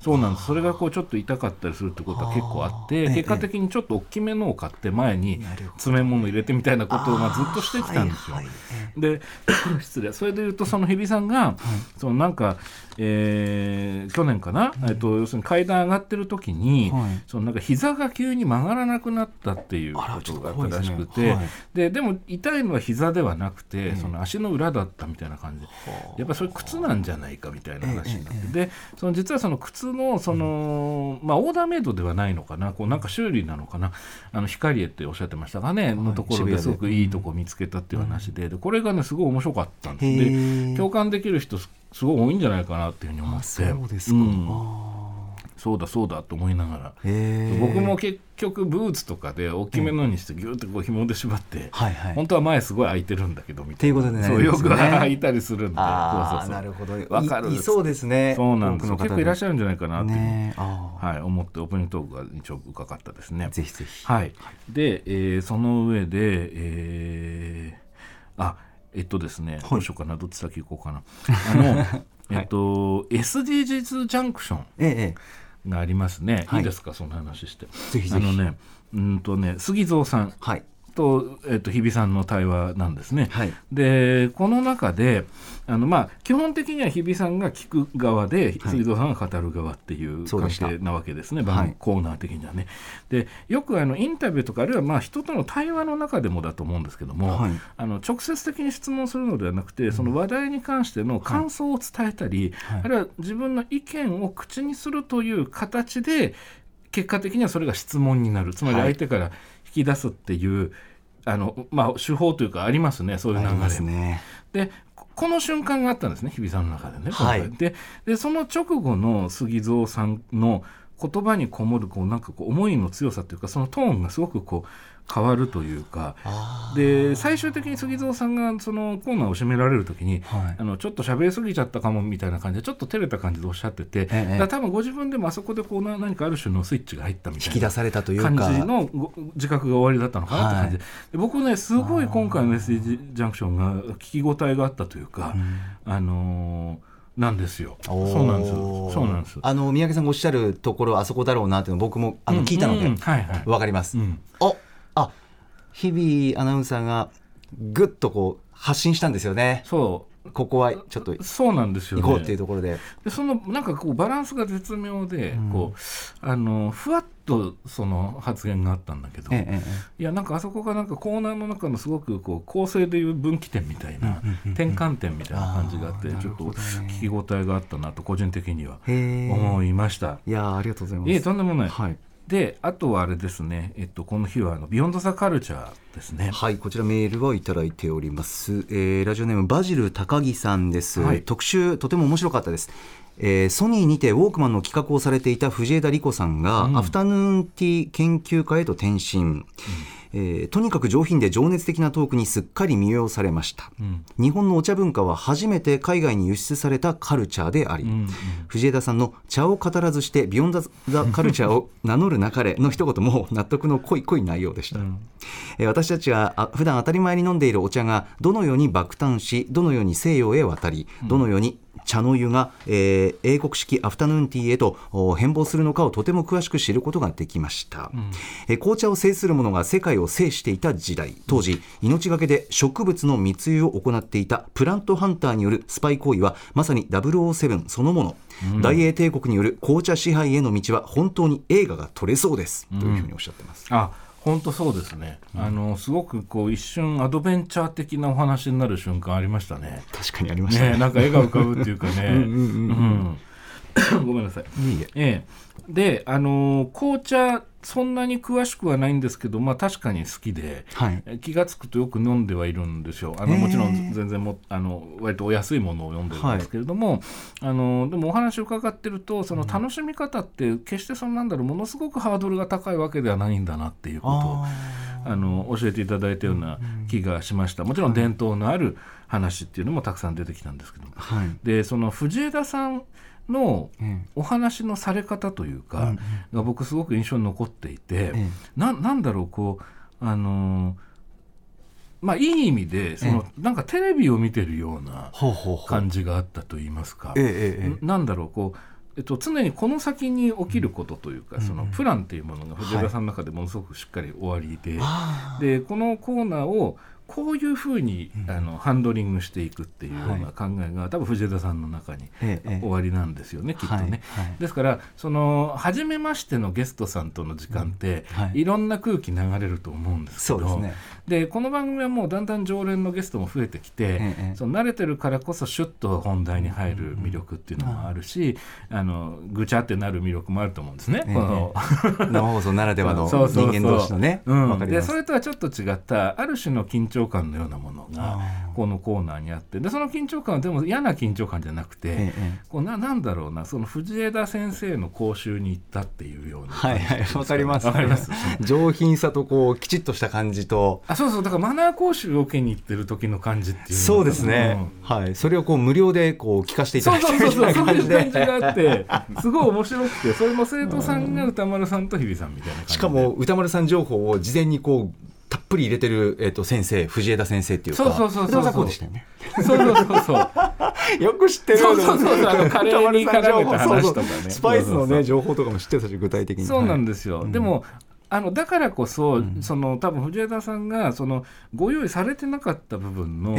そうなんです。それがこうちょっと痛かったりするってことは結構あって結果的にちょっと大きめのを買って前に詰め物入れてみたいなことをまあずっとしてきたんですよ。はいはいで失礼。それで言うとその日比さんが、そのなんか、えー去年かな、えっと要するに階段上がってる時に、はい。そのなんか膝が急に曲がらなくなったっていうことがあったらしくてですね。はい。ででも痛いのは膝ではなくて、その足の裏だったみたいな感じ。でやっぱりそれ靴なんじゃないかみたいな話になって、でその実はその靴のその、まあ、オーダーメイドではないのかな？こうなんか修理なのかな？あの光栄っておっしゃってましたがね、のところですごくいいとこ見つけたっていう話で,、でこれがねすごい面白かったんです。へでー共感できる人すすごい多いんじゃないかなっていうふうに思っあてそうですか。うん。あそうだそうだと思いながら。僕も結局ブーツとかで大きめのにしてギューッとこう紐で縛って、はいはい。本当は前すごい開いてるんだけどみたいな。ね。そうよくですよね。開いたりするんでそうそうそう。なるほど。わかる。そうですね。そうなんです結構いらっしゃるんじゃないかなっていう。ねはい、思ってオープニングトークが一応伺ったですね。ぜひぜひ。はい、で、えーその上で、えーあえっとですね、どうしようかなどっち先行こうかな。あの、えっと SDGs ジャンクションえええがありますね、はい。い、いですか？その話して。ぜひぜひ。あのねうんとね杉蔵さんえはい。と,、えっと日比さんの対話なんですね。はい。でこの中であの、まあ、基本的には日比さんが聞く側で、はい。杉蔵さんが語る側っていう関係なわけですね、はい。番コーナー的にはね。でよくあのインタビューとかあるいはまあ人との対話の中でもだと思うんですけども、はい。あの直接的に質問するのではなくてその話題に関しての感想を伝えたり、はい。あるいは自分の意見を口にするという形で結果的にはそれが質問になる。つまりはい。相手から引き出すっていう、あのまあ、手法というかありますねそういう流れ。ね。でここの瞬間があったんですね日比さんの中でね。はいででその直後の杉蔵さんの言葉にこもるこうなんかこう思いの強さというかそのトーンがすごくこう変わるというかで最終的に杉蔵さんがそのコーナーを締められる時に、はい。あのちょっと喋りすぎちゃったかもみたいな感じでちょっと照れた感じでおっしゃってて、ええ。多分ご自分でもあそこでこうな何かある種のスイッチが入ったみたいな引き出されたというか。感じのご自覚が終わりだったのかなって感じ。で,、で僕ねすごい今回の SG ジャンクションが聞き応えがあったというか、あのーなんですよ。そうなんです。よ。そうなんです。あの三宅さんがおっしゃるところあそこだろうなっていうの僕もあの聞いたのでうんはいはい。わかります。うん。おあ日々アナウンサーがぐっとこう発信したんですよね。そここはちょっとうそうなんですよ、ね。行こうっていうところで。でそのなんかこうバランスが絶妙で、こうあのふわっとその発言があったんだけど、ええええいやなんかあそこがなんかコーナーの中のすごくこう構成でいう分岐点みたいな、転換点みたいな感じがあってあーちょっと聞き応えがあったなと個人的には思いました。いやーありがとうございます。いえとんでもない。はい。であとはあれですね、えっと、この日はあのビヨンド・ザ・カルチャーですね。はい、こちらメールをいただいております。えーラジオネームバジル高木さんです。はい特集とても面白かったです。えーソニーにてウォークマンの企画をされていた藤枝理子さんが、アフタヌーンティー研究家へと転身、えーとにかく上品で情熱的なトークにすっかり魅了されました、日本のお茶文化は初めて海外に輸出されたカルチャーであり、藤枝さんの茶を語らずしてビヨンド・ザ・カルチャーを名乗るなかれの一言も納得の濃い濃い内容でした、えー私たちがあ普段当たり前に飲んでいるお茶がどのように爆誕しどのように西洋へ渡りどのように茶の湯が、えー英国式アフタヌーンティーへとお変貌するのかをとても詳しく知ることができました、えー紅茶を制する者が世界を制していた時代。当時命がけで植物の密輸を行っていたプラントハンターによるスパイ行為はまさに007そのもの、大英帝国による紅茶支配への道は本当に映画が撮れそうです、というふうにおっしゃってます。あ本当そうですね、あのすごくこう一瞬アドベンチャー的なお話になる瞬間ありましたね。確かにありましたね。ねなんか絵が浮かぶっていうかね。うん。ごめんなさい。いいえ。ええ。で、あのー紅茶そんなに詳しくはないんですけど、まあ確かに好きで、はい。え気が付くとよく飲んではいるんですよ。あのへえもちろん全然もあの割とお安いものを読んでるんですけれども、あのでもお話を伺ってるとその楽しみ方って決してそのなんだろうものすごくハードルが高いわけではないんだなっていうことをあの教えていただいたような気がしました。もちろん伝統のある話っていうのもたくさん出てきたんですけども、はい。でその藤枝さんのえお話のされ方というか、が僕すごく印象に残っていて、ええ。ななんだろうこうあのーまあいい意味でその、なんかテレビを見てるような感じがあったと言いますか、ええええええ。ななんだろうこうえっと、常にこの先に起きることというか、そのプランっていうものが藤枝さんの中でものすごくしっかり終わりで、あでこのコーナーをこういうふうに、あのハンドリングしていくっていうような考えが、多分藤枝さんの中にええええ。終わりなんですよね、きっとね。はいはい。ですからその初めましてのゲストさんとの時間って、うん。はい。い、ろんな空気流れると思うんですけどそうですねでこの番組はもうだんだん常連のゲストも増えてきて、ええその慣れてるからこそシュッと本題に入る魅力っていうのもあるし、あのぐちゃってなる魅力もあると思うんですね。ええこの。生放送ならではの 人間同士のねでそれとはちょっと違ったある種の緊張感のようなものがこのコーナーにあってでその緊張感はでも嫌な緊張感じゃなくて、えええこうななんだろうなその藤枝先生の講習に行ったっていうようなはいはいわかります。わかります。上品さとこうきちっとした感じとあそうそうだからマナー講習を受けに行ってる時の感じっていうそうですね、はい。それをこう無料でこう聞かせていたそうだいて。そうそうそうそういう感じがあでってすごい面白くてそれも生徒さんが歌丸さんと日比さんみたいな感じで。しかも歌丸さん情報を事前にこうたっぷり入れてる、えっと先生藤枝先生っていうか。そうそうそうそう歌丸さんこうでしたよね。そうそうそうそう。よく知ってる。そうそうそうそう。あのカレーに絡めた話とかね。そうそう。スパイスのそうそうそう。ね情報とかも知ってたし具体的に。そうなんでですよ、でもあのだからこそ、その多分藤枝さんがそのご用意されてなかった部分の、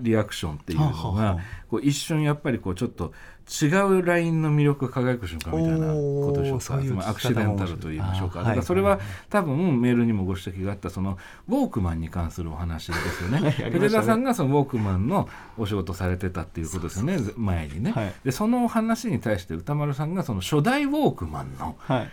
リアクションっていうのがこう一瞬やっぱりこうちょっと違うラインの魅力が輝く瞬間みたいなことでしょうかつまりアクシデンタルと言いましょうか。だからそれははい。多分メールにもご指摘があったそのウォークマンに関するお話ですよね。はいありましたね。藤枝さんがそのウォークマンのお仕事されてたっていうことですよね前にね、はい。でその話に対して歌丸さんがその初代ウォークマンのはい。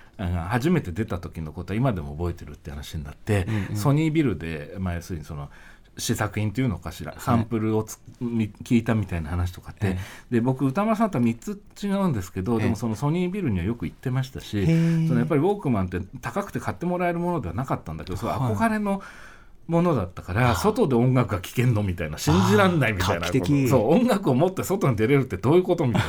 初めて出た時のことは今でも覚えてるって話になって、うんうん。ソニービルで、まあ、要するにその試作品っていうのかしら？サンプルをつ、み聞いたみたいな話とかって、えで僕歌丸さんとは3つ違うんですけど、ええ。でもそのソニービルにはよく行ってましたしーそのやっぱりウォークマンって高くて買ってもらえるものではなかったんだけどそれははい憧れのものだったから、外で音楽が聴けんのみたいな信じらんないみたいなそう音楽を持って外に出れるってどういうことみたい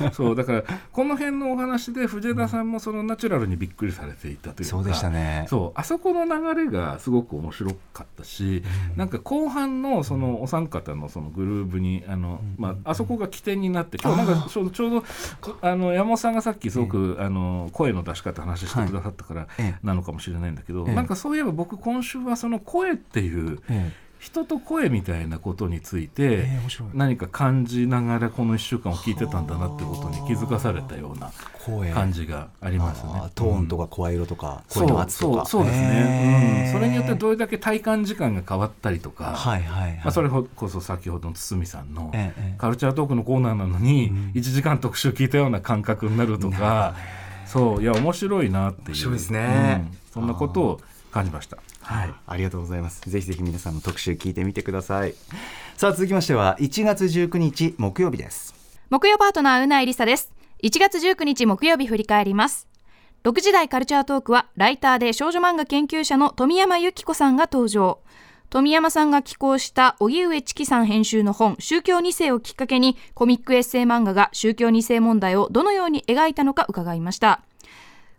な。そうだからこの辺のお話で藤枝さんもそのナチュラルにびっくりされていたというかそうでしたね。そうあそこの流れがすごく面白かったし、なんか後半のそのお三方のそのグルーブにあの、まあ、あそこが起点になって今日なんかちょうどあの山本さんがさっきすごく、あの声の出し方話してくださったからええ。なのかもしれないんだけど、ええ。なんかそういえば僕今週はその声っていうえ人と声みたいなことについて、何か感じながらこの1週間を聞いてたんだなってことに気づかされたような声。感じがありますね。あー。トーンとかか声色とか、そう声の圧とか。そうそうですへね、ー。うん、それによってどれだけ体感時間が変わったりとか、はいはいはい、まあ、それこそ先ほどの堤さんのカルチャートークのコーナーなのにうん。1時間特集聞いたような感覚になるとか、そういや面白いなっていう。面白いですね。うん。そんなことを感じました。はい、ありがとうございます。ぜひぜひ皆さんの特集聞いてみてください。さあ続きましては1月19日木曜日です。木曜パートナーうないりさです1月19日木曜日振り返ります6時台カルチャートークはライターで少女漫画研究者の富山由紀子さんが登場富山さんが寄稿した荻上チキさん編集の本宗教2世をきっかけにコミックエッセイ漫画が宗教2世問題をどのように描いたのか伺いました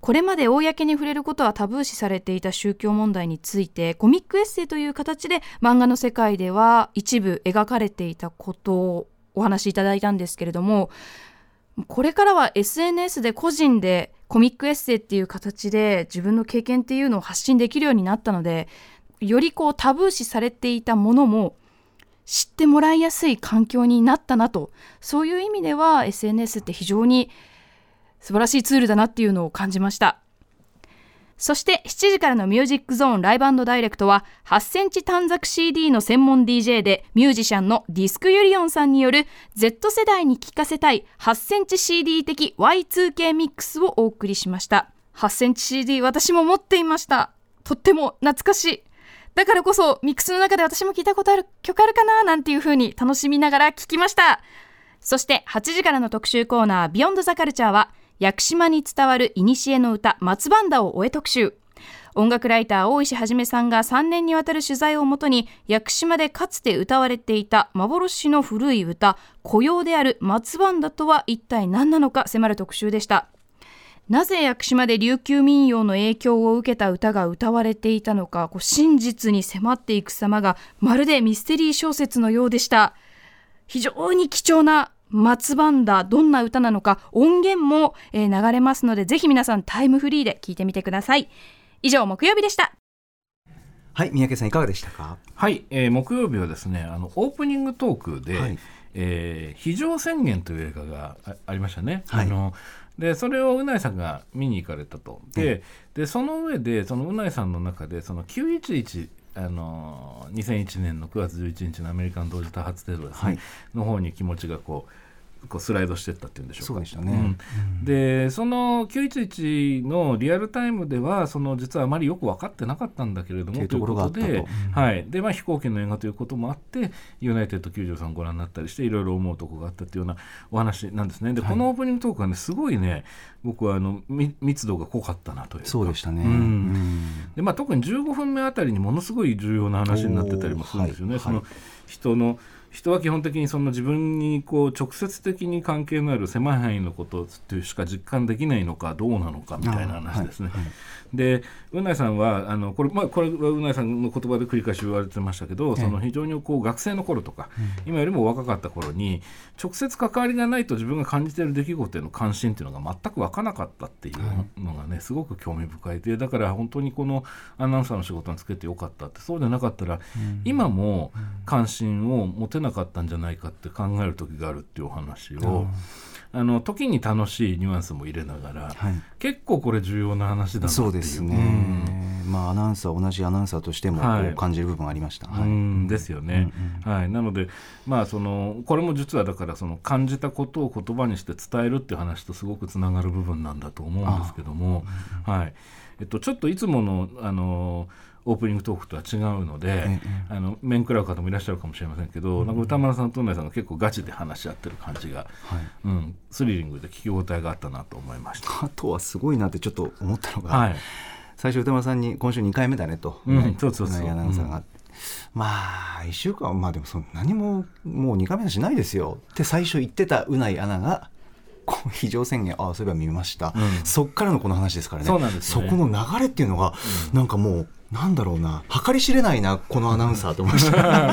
これまで公に触れることはタブー視されていた宗教問題についてコミックエッセイという形で漫画の世界では一部描かれていたことをお話しいただいたんですけれどもこれからは SNS で個人でコミックエッセイっていう形で自分の経験っていうのを発信できるようになったのでよりこうタブー視されていたものも知ってもらいやすい環境になったなと。そういう意味では SNS って非常に素晴らしいツールだなっていうのを感じました。そして7時からのミュージックゾーンライブダイレクトは8センチ短冊 CD の専門 DJ でミュージシャンのディスクユリオンさんによる Z 世代に聴かせたい8センチ CD 的 Y2K ミックスをお送りしました。8センチ CD 私も持っていました。とっても懐かしい。だからこそミックスの中で私も聞いたことある曲あるかななんていう風に楽しみながら聴きました。そして8時からの特集コーナービヨンドザカルチャーは屋久島に伝わる古の歌松バンダを終え特集。音楽ライター大石はじめさんが3年にわたる取材をもとに屋久島でかつて歌われていた幻の古い歌雇用である松バンダとは一体何なのか迫る特集でした。なぜ屋久島で琉球民謡の影響を受けた歌が歌われていたのかこう真実に迫っていく様がまるでミステリー小説のようでした。非常に貴重な松バンダどんな歌なのか音源も、えー流れますのでぜひ皆さんタイムフリーで聞いてみてください以上木曜日でしたはい、三宅さんいかがでしたか？はい、えー木曜日はですねあのオープニングトークで「はいえー非常宣言」という映画があありましたね。はいあのでそれをうないさんが見に行かれたと。で,、でその上でそのうないさんの中でその911あの2001年の9月11日のアメリカン同時多発テロですね、はい。の方に気持ちがこうこうスライドしていったっていうんでしょうか。そうでしたね。うん。でその911のリアルタイムではその実はあまりよく分かってなかったんだけれどもっていうとこと。でうん。はい。でまあ、飛行機の映画ということもあってユナイテッド93をご覧になったりしていろいろ思うところがあったっていうようなお話なんですね。で、このオープニングトークはねすごいね僕はあのみ密度が濃かったなというか。そうでしたね。うん。うん。でまあ、特に15分目あたりにものすごい重要な話になってたりもするんですよね。はい。その人の人は基本的にその自分にこう直接的に関係のある狭い範囲のことっていうしか実感できないのかどうなのかみたいな話ですね。はいはいでうないさんはあのこれ,、まあ、これはうないさんの言葉で繰り返し言われてましたけど、その非常にこう学生の頃とか、今よりも若かった頃に直接関わりがないと自分が感じている出来事への関心っていうのが全く湧かなかったっていうのがねすごく興味深いでだから本当にこのアナウンサーの仕事につけてよかったってそうでなかったら、今も関心を持てなかったんじゃないかって考える時があるっていうお話を。あの時に楽しいニュアンスも入れながら、はい。結構これ重要な話だなっていう。そうですね。まあアナウンサー同じアナウンサーとしても感じる部分ありました。うんはい。うんですよね、はい、なので、まあ、そのこれも実はだからその感じたことを言葉にして伝えるっていう話とすごくつながる部分なんだと思うんですけども、はい。えっと、ちょっといつものあのオープニングトークとは違うので、えあの面食らう方もいらっしゃるかもしれませんけど、なんか歌丸さんとうなぎさんが結構ガチで話し合ってる感じが、うん、スリリングで聞き応えがあったなと思いました。あとはすごいなってちょっと思ったのが、はい。最初歌丸さんに今週2回目だねと、うんねそうそうそう。アナウンサーが、まあ1週間まあでもその何ももう2回目だしないですよって最初言ってたうないアナが非常宣言ああそういえば見ました、そっからのこの話ですからね。そうなんですよね。そこの流れっていうのが、なんかもうなんだろうな計り知れないなこのアナウンサーと思いました、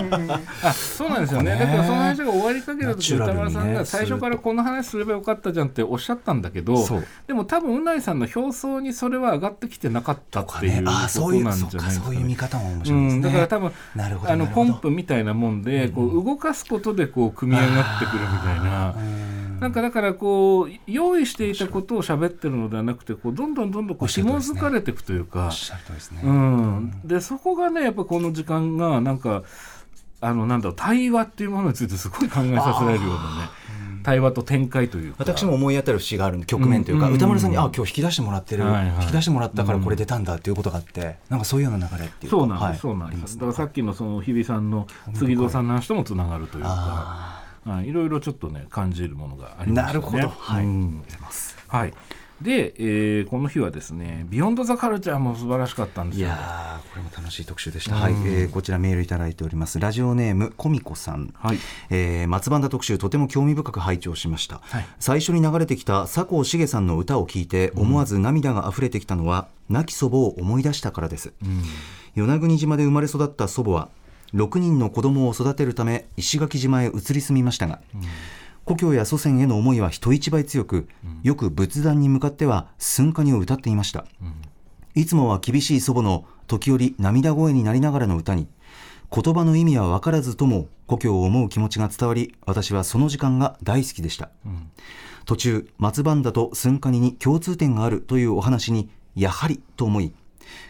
あそうなんですよね。ね。だからその話が終わりかけた時歌丸さんが最初からこの話すればよかったじゃんっておっしゃったんだけどでも多分うないさんの表層にそれは上がってきてなかったっていうことなんじゃないですかね。そういう見方も面うん、白いですね、だから多分なるほどあのポンプみたいなもんでこう動かすことでこう組み上がってくるみたいななんかだからこう用意していたことを喋ってるのではなくてこうどんどんどんどんこう紐づかれていくというかでそこがねやっぱこの時間がなんかあのなんだろう対話っていうものについてすごい考えさせられるようなね対話と展開というか。私も思い当たる節がある局面というか、うん歌丸さんに、あ今日引き出してもらってる、はいはい。引き出してもらったからこれ出たんだっていうことがあって、なんかそういうような流れっていうか。そうなんです、はい。そうなんです。だからさっきのその日比さんの杉戸さんの話ともつながるというかい、いろいろちょっとね感じるものがありましたね。なるほど。はい。うん。はい。で、えーこの日はですね「ビヨンド・ザ・カルチャー」も素晴らしかったんですよ。いやーこれも楽しい特集でした、はい。えーこちらメールいただいております。ラジオネームコミコさん、はい。えー松バンダ特集とても興味深く拝聴しました、はい。最初に流れてきた佐藤茂さんの歌を聞いて思わず涙が溢れてきたのは、亡き祖母を思い出したからです、与那国島で生まれ育った祖母は6人の子供を育てるため石垣島へ移り住みましたが、故郷や祖先への思いは人一倍強く、よく仏壇に向かっては寸歌にを歌っていました、いつもは厳しい祖母の時折涙声になりながらの歌に言葉の意味は分からずとも故郷を思う気持ちが伝わり私はその時間が大好きでした、途中松バンダと寸カニに共通点があるというお話にやはりと思い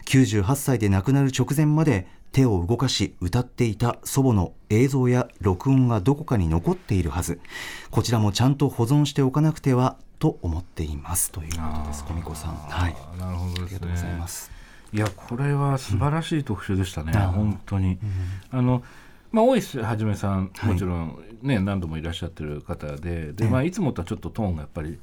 98歳で亡くなる直前まで手を動かし歌っていた祖母の映像や録音がどこかに残っているはず。こちらもちゃんと保存しておかなくてはと思っていますということです小美子さん。はい。なるほどですね。ありがとうございます。いやこれは素晴らしい特集でしたね、あー本当に、あのまあ大石はじめさんはい。もちろんね、何度もいらっしゃってる方でで、まあ、いつもとはちょっとトーンがやっぱり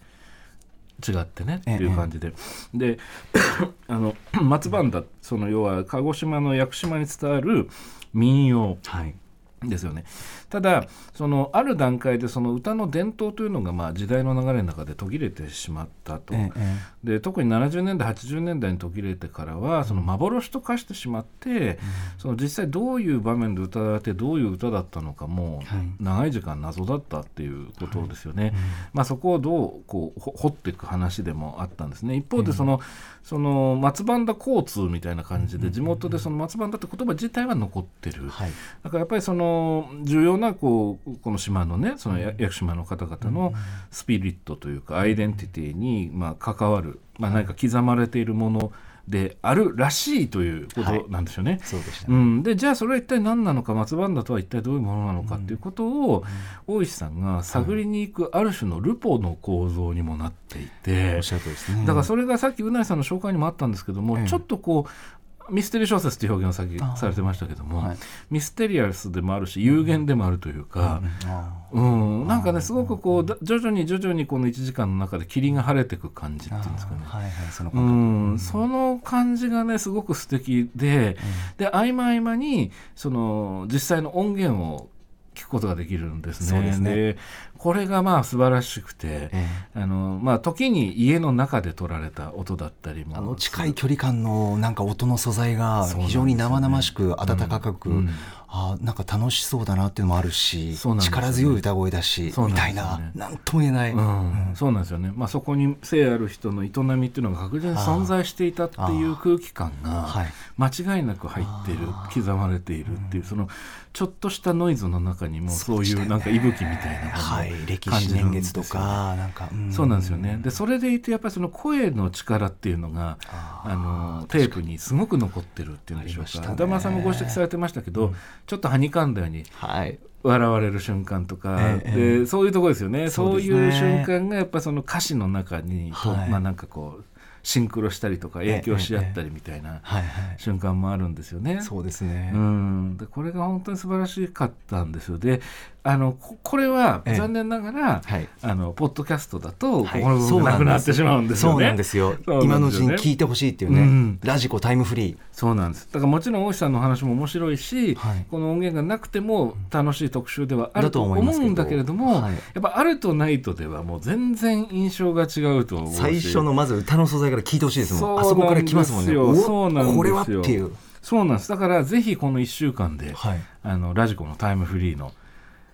違ってねっていう感じで、で あの松バダその要は鹿児島の屋久島に伝わる民謡。はいですよね。ただそのある段階でその歌の伝統というのがまあ時代の流れの中で途切れてしまったと、ええで特に70年代80年代に途切れてからはその幻と化してしまって、その実際どういう場面で歌われてどういう歌だったのかもはい。長い時間謎だったっていうことですよね。まあ、そこをどうこうほ掘っていく話でもあったんですね。一方でその,、その松バンダ交通みたいな感じで地元でその松バンダって言葉自体は残ってる。はい。だからやっぱりその重要なこうこの島のねそのや屋久島の方々のスピリットというかアイデンティティにまあ関わる、まあ、何か刻まれているものであるらしいということなんですよね。そうでした。ね、うん、でじゃあそれは一体何なのか松バンダとは一体どういうものなのかっていうことを、大石さんが探りに行くある種のルポの構造にもなっていて、おっしゃるとりですね。だからそれがさっきうないさんの紹介にもあったんですけども、ええ。ちょっとこうミステリー小説という表現をさっきああされてましたけども、はい。ミステリアスでもあるし有限でもあるというか、あうん。なんかねすごくこうだ徐々に徐々にこの1時間の中で霧が晴れていく感じっていうんですかね。はいはいそのうん、その感じがねすごく素敵で、で合間合間にその実際の音源を聞くことができるんですね。すね。これがまあ素晴らしくて、えあのまあ時に家の中で撮られた音だったりも。あの近い距離感のなんか音の素材が非常に生々しく温かく、うん。うんあなんか楽しそうだなっていうのもあるし、ね。力強い歌声だし、そうみたいなんですよね。ななんとも言えない、うん。そうなんですよね、まあ、そこに性ある人の営みっていうのが確実に存在していたっていう空気感がはい。間違いなく入っている刻まれているっていうそのちょっとしたノイズの中にもそういうなんか息吹みたいな感じるん年ですよ。月とかなんか、ん。そうなんですよね。でそれでいてやっぱりその声の力っていうのがああのテープにすごく残ってるっていうんでしょうか。歌丸さんもご指摘されてましたけど、ちょっとはにかんだようにはい。笑われる瞬間とか、ええでそういうところですよね。ね。そうういう瞬間がやっぱその歌詞の中にと、はい。まあなんかこうシンクロしたりとか影響し合ったりみたいな瞬間もあるんですよね。そうですね、うん、でこれが本当に素晴らしかったんですよ。であのここれはええ。残念ながら、はい。あのポッドキャストだと、はい。ここの部分がなくなってしまうんですよね。そうなんですよ。そう今のうちに聞いてほしいっていうね、うん。ラジコタイムフリー。そうなんです。だからもちろん大石さんの話も面白いし、はい。この音源がなくても楽しい特集ではあるだとと思うんだけれども、はい。やっぱあるとないとではもう全然印象が違うと思うし。最初のまず歌の素材から聞いてほしいですもん。あそこから来ますもんね。そうなんですよ。これはっていう。そうなんです。だからぜひこの1週間で、はい。あのラジコのタイムフリーの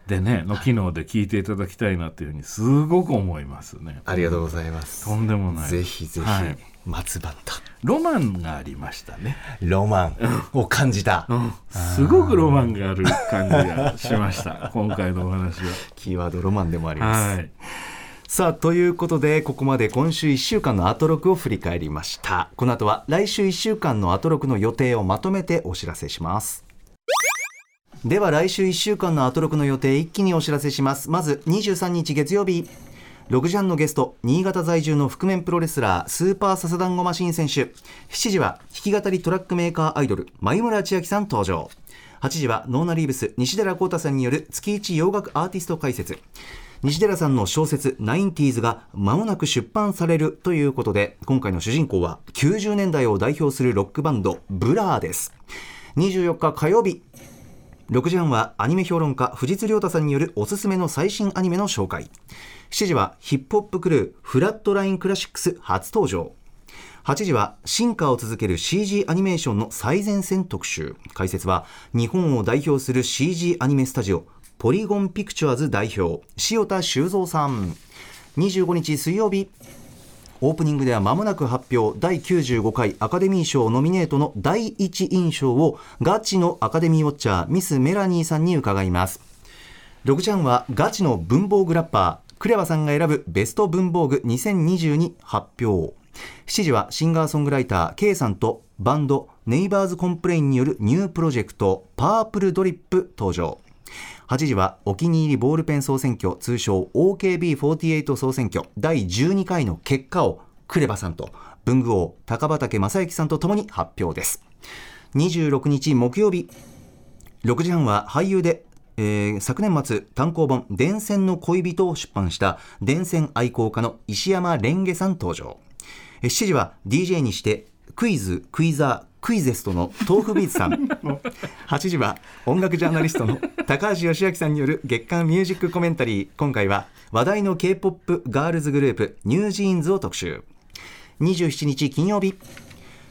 でねの機能で聞いていただきたいなっていうふうにすごく思いますね。ありがとうございますとんでもないぜひぜひ、はい松葉とロマンがありましたね。ロマンを感じた、すごくロマンがある感じがしました。今回のお話は。キーワードロマンでもあります、はい。さあということでここまで今週1週間のアトロクを振り返りましたこの後は来週1週間のアトロクの予定をまとめてお知らせしますでは来週1週間のアトロクの予定一気にお知らせします。まず23日月曜日。6時半のゲスト新潟在住の覆面プロレスラースーパーササダンゴマシン選手。7時は弾き語りトラックメーカーアイドル眉村千秋さん登場。8時はノーナリーブス西寺郷太さんによる月一洋楽アーティスト解説。西寺さんの小説「ナインティーズ」が間もなく出版されるということで今回の主人公は90年代を代表するロックバンドブラーです。24日火曜日6時半はアニメ評論家藤津亮太さんによるおすすめの最新アニメの紹介。7時はヒップホップクルーフラットラインクラシックス初登場。8時は進化を続ける CG アニメーションの最前線特集。解説は日本を代表する CG アニメスタジオポリゴンピクチュアーズ代表塩田修造さん。25日水曜日オープニングでは間もなく発表第95回アカデミー賞ノミネートの第一印象をガチのアカデミーウォッチャーミス・メラニーさんに伺います。6時半はガチの文房具ラッパー KREVAさんが選ぶベスト文房具2022発表。7時はシンガーソングライター K さんとバンドネイバーズコンプレインによるニュープロジェクトパープルドリップ登場。8時はお気に入りボールペン総選挙通称 OKB48 総選挙第12回の結果を KREVAさんと文具王高畑正幸さんとともに発表です。26日木曜日6時半は俳優で、えー昨年末単行本「電線の恋人」を出版した電線愛好家の石山蓮華さん登場。7時は DJ にしてクイズクイザークイゼストの tofubeats さん。8時は音楽ジャーナリストの高橋芳朗さんによる月間ミュージックコメンタリー。今回は話題の K-POP ガールズグループ NewJeans を特集。27日金曜日。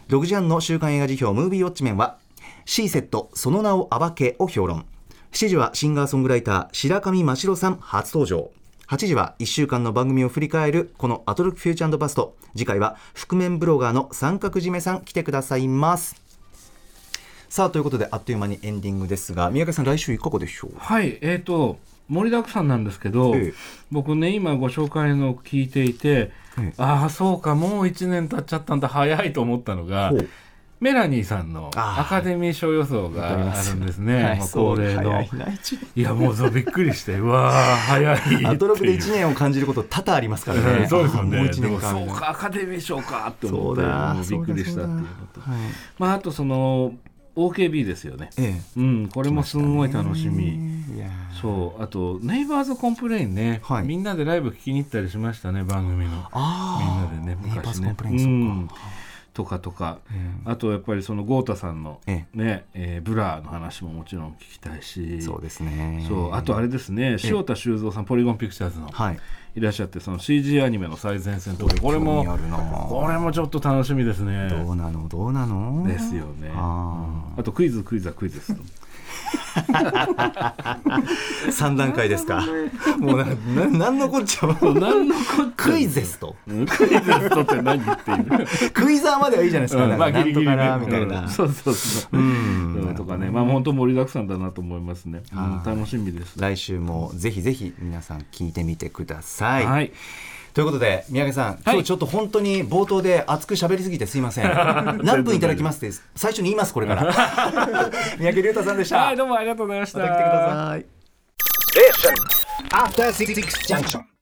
6時半の週刊映画辞表ムービーウォッチメンは C セットその名を暴けを評論。7時はシンガーソングライター白上真城さん初登場。8時は1週間の番組を振り返るこのアトロックフューチャーバスト。次回は覆面ブロガーの三角締めさん来てくださいます。さあということであっという間にエンディングですが宮家さん来週いかがでしょう？はい、えー、と盛りだくさんなんですけど、ええ。僕ね今ご紹介の聞いていて、ええ。ああそうかもう1年経っちゃったんだ早いと思ったのがメラニーさんのアカデミー賞予想があるんですね、はいまあ恒例の、い、やもうそうびっくりして。うわー早いアトロクで1年を感じること多々ありますからね。うんそうですよね。もう1でも年間そうかアカデミー賞かって思って。もうびっくりしたっていうのとはい。まああとその OKB ですよね。ええ。うんこれもすんごい楽しみ、そうあとネイバーズコンプレインね、はい。みんなでライブ聞きに行ったりしましたね番組の。あみんなでねネイバーズ昔ねとかとか、えあとやっぱりその郷太さんの、えねえーブラーの話ももちろん聞きたいし。そうですね。そうあとあれですね塩田周三さんポリゴンピクチャーズのはい。いらっしゃってその CG アニメの最前線とかこれ興もこれもちょっと楽しみですね。どうなの？どうなの？ですよね。あうん。あとクイズクイズはクイズです 三段階ですか。もうなななんのこっちゃ何のこっちゃクイゼストうんクイズとって何っていうクイザーまではいいじゃないですか、うんなんかなんとかなみたいうん。な、そうそうそう、うん。うんとかね。まあ本当盛りだくさんだなと思いますね、楽しみです。来週もぜひぜひ皆さん聞いてみてください、はいということで宮家さん今日ちょっと本当に冒頭で熱く喋りすぎてすいません。何分いただきますって最初に言いますこれから。三宅龍太さんでした、はいどうもありがとうございました。また来てください。Station. After Six Junction.